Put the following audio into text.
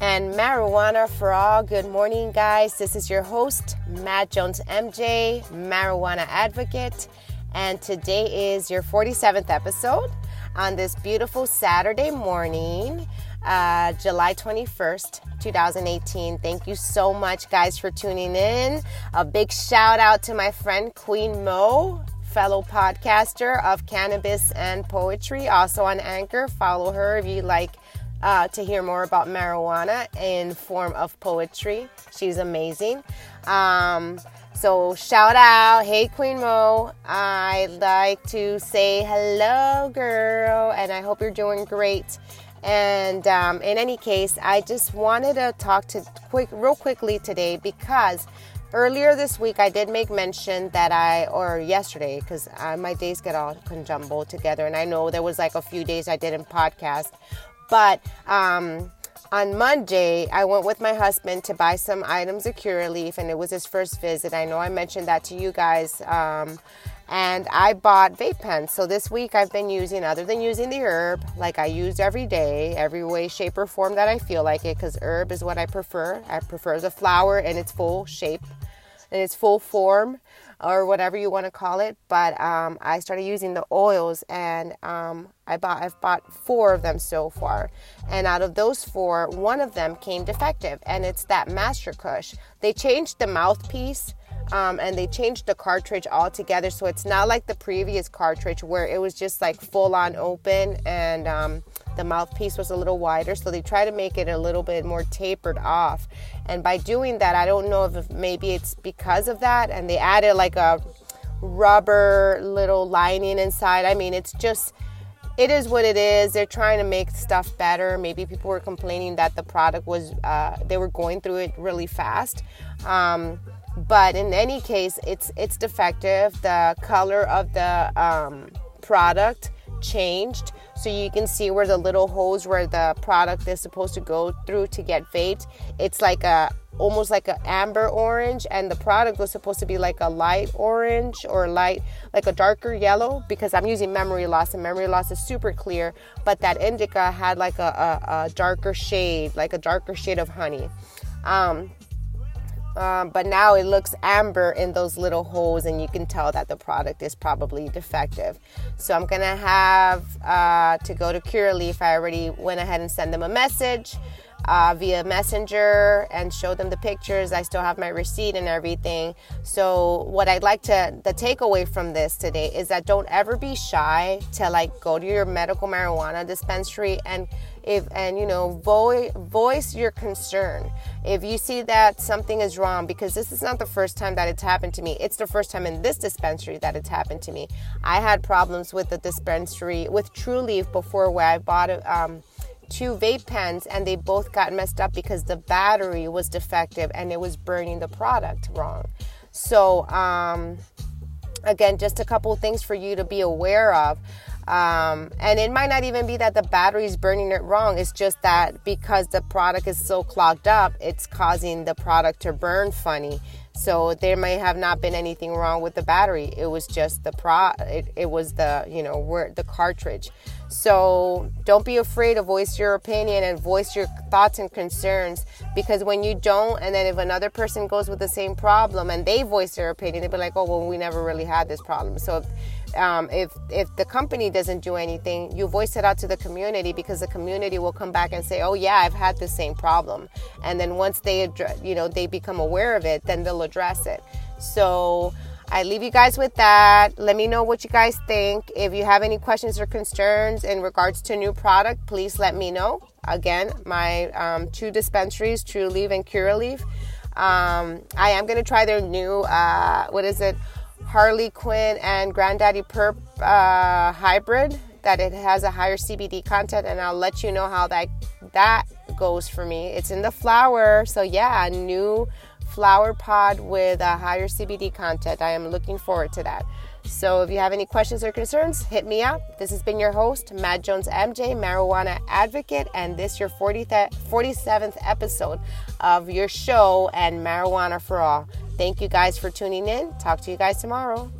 and marijuana for all. Good morning, guys. This is your host, Matt Jones MJ, marijuana advocate, and today is your 47th episode on this beautiful Saturday morning, uh, July 21st, 2018. Thank you so much, guys, for tuning in. A big shout out to my friend Queen Mo fellow podcaster of cannabis and poetry, also on Anchor. Follow her if you like uh, to hear more about marijuana in form of poetry. She's amazing. Um, so shout out, hey Queen Mo. I'd like to say hello, girl, and I hope you're doing great. And um, in any case, I just wanted to talk to quick, real quickly today because earlier this week I did make mention that I, or yesterday, because my days get all conjumbled together, and I know there was like a few days I didn't podcast, but um, on Monday, I went with my husband to buy some items of Curaleaf, and it was his first visit. I know I mentioned that to you guys. Um, and I bought vape pens. So this week I've been using, other than using the herb, like I use every day, every way, shape, or form that I feel like it, because herb is what I prefer. I prefer the flower in its full shape, in its full form or whatever you want to call it. But um, I started using the oils, and um, I bought I've bought four of them so far. And out of those four, one of them came defective, and it's that Master Kush. They changed the mouthpiece. Um, and they changed the cartridge altogether, so it's not like the previous cartridge where it was just like full on open and um, the mouthpiece was a little wider. So they try to make it a little bit more tapered off. And by doing that, I don't know if maybe it's because of that, and they added like a rubber little lining inside. I mean, it's just it is what it is. They're trying to make stuff better. Maybe people were complaining that the product was uh, they were going through it really fast. Um, but in any case, it's it's defective. The color of the um, product changed. So you can see where the little hose where the product is supposed to go through to get vaped. It's like a almost like an amber orange and the product was supposed to be like a light orange or light like a darker yellow because i'm using memory loss and memory loss is super clear but that indica had like a, a, a darker shade like a darker shade of honey. Um, um, but now it looks amber in those little holes, and you can tell that the product is probably defective. So I'm gonna have uh, to go to Curaleaf. I already went ahead and sent them a message uh, via Messenger and show them the pictures. I still have my receipt and everything. So what I'd like to the takeaway from this today is that don't ever be shy to like go to your medical marijuana dispensary and if and you know vo- voice your concern if you see that something is wrong because this is not the first time that it's happened to me it's the first time in this dispensary that it's happened to me i had problems with the dispensary with Trulieve before where i bought um, two vape pens and they both got messed up because the battery was defective and it was burning the product wrong. So um, again just a couple things for you to be aware of um, and it might not even be that the battery is burning it wrong. It's just that because the product is so clogged up, it's causing the product to burn funny. So there may have not been anything wrong with the battery. It was just the pro. It, it was the you know where the cartridge. So don't be afraid to voice your opinion and voice your thoughts and concerns because when you don't, and then if another person goes with the same problem and they voice their opinion, they'll be like, oh well, we never really had this problem. So. If, um, if if the company doesn't do anything, you voice it out to the community because the community will come back and say, "Oh yeah, I've had the same problem." And then once they address you know they become aware of it, then they'll address it. So I leave you guys with that. Let me know what you guys think. If you have any questions or concerns in regards to new product, please let me know. Again, my um, two dispensaries, Trulieve and Curaleaf. Um, I am going to try their new, uh, what is it? Harlequin and Granddaddy Perp uh, hybrid that it has a higher CBD content, and I'll let you know how that that goes for me. It's in the flower, so yeah, a new flower pod with a higher CBD content. I am looking forward to that. So if you have any questions or concerns, hit me up. This has been your host, Matt Jones MJ, marijuana advocate, and this your 40th, 47th episode of your show and Marijuana for All. Thank you guys for tuning in. Talk to you guys tomorrow.